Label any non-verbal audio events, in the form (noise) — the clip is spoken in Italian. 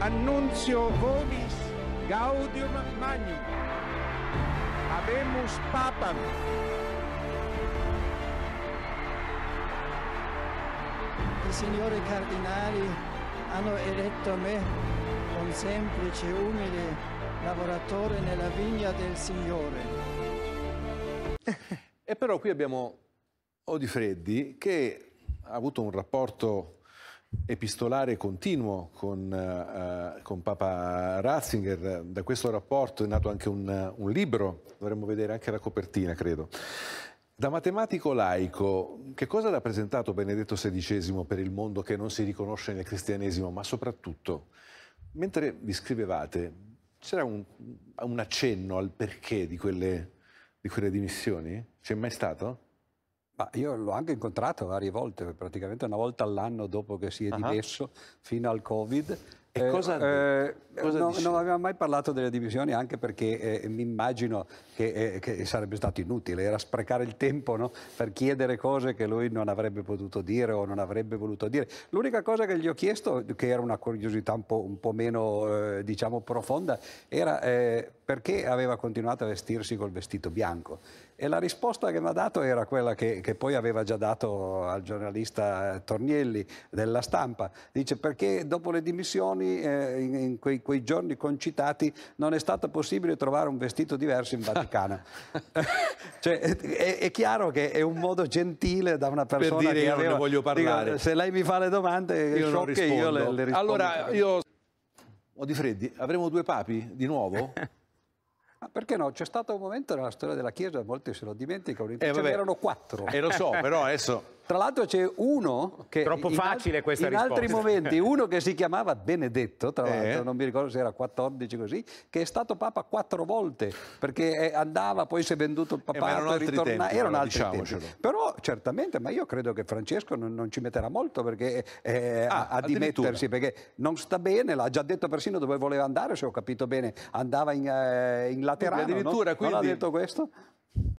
annunzio vobis gaudium magnum. Habemus papam. I signori cardinali hanno eletto me, un semplice, umile lavoratore nella vigna del Signore. (laughs) E però qui abbiamo Odifreddi che ha avuto un rapporto epistolare continuo con, uh, con, Papa Ratzinger. Da questo rapporto è nato anche un, un, libro, dovremmo vedere anche la copertina, credo. Da matematico laico, che cosa ha rappresentato Benedetto XVI per il mondo che non si riconosce nel cristianesimo, ma soprattutto, mentre vi scrivevate, c'era un, un accenno al perché di quelle, di quelle dimissioni? C'è mai stato? Ma io l'ho anche incontrato varie volte, praticamente una volta all'anno dopo che si è dimesso, uh-huh. fino al Covid. Eh, cosa, eh, cosa no, non aveva mai parlato delle divisioni anche perché eh, mi immagino che, eh, che, sarebbe stato inutile, era sprecare il tempo no? per chiedere cose che lui non avrebbe potuto dire o non avrebbe voluto dire. L'unica cosa che gli ho chiesto, che era una curiosità un po', un po meno eh, diciamo profonda, era eh, perché aveva continuato a vestirsi col vestito bianco. E la risposta che mi ha dato era quella che, che, poi aveva già dato al giornalista Tornielli della stampa. Dice perché dopo le dimissioni, eh, in, in quei, quei, giorni concitati, non è stato possibile trovare un vestito diverso in Vaticano. (laughs) cioè, è, è, chiaro che è un modo gentile da una persona per dire che io aveva, non ne voglio parlare. Dico, se lei mi fa le domande, io sciocche, io le, le rispondo. Allora, io... Odifreddi, avremo due papi di nuovo? (laughs) Ma perché no? C'è stato un momento nella storia della Chiesa, molti se lo dimenticano, eh, ce n'erano quattro. E eh, lo so, però adesso... Tra l'altro c'è uno che... Troppo facile questa in risposta. altri momenti, (laughs) uno che si chiamava Benedetto, tra l'altro, Eh. non mi ricordo se era 14 così, che è stato Papa quattro volte, perché eh, andava, poi si è venduto il ma papato erano e altri ritornava. tempi, erano però, altri diciamocelo. tempi. Però certamente, ma io credo che Francesco non, non ci metterà molto perché, eh, Ah, a, a dimettersi, perché non sta bene, l'ha già detto persino dove voleva andare, se ho capito bene, andava in, eh, in Laterano, no? addirittura, Non ha quindi- detto questo?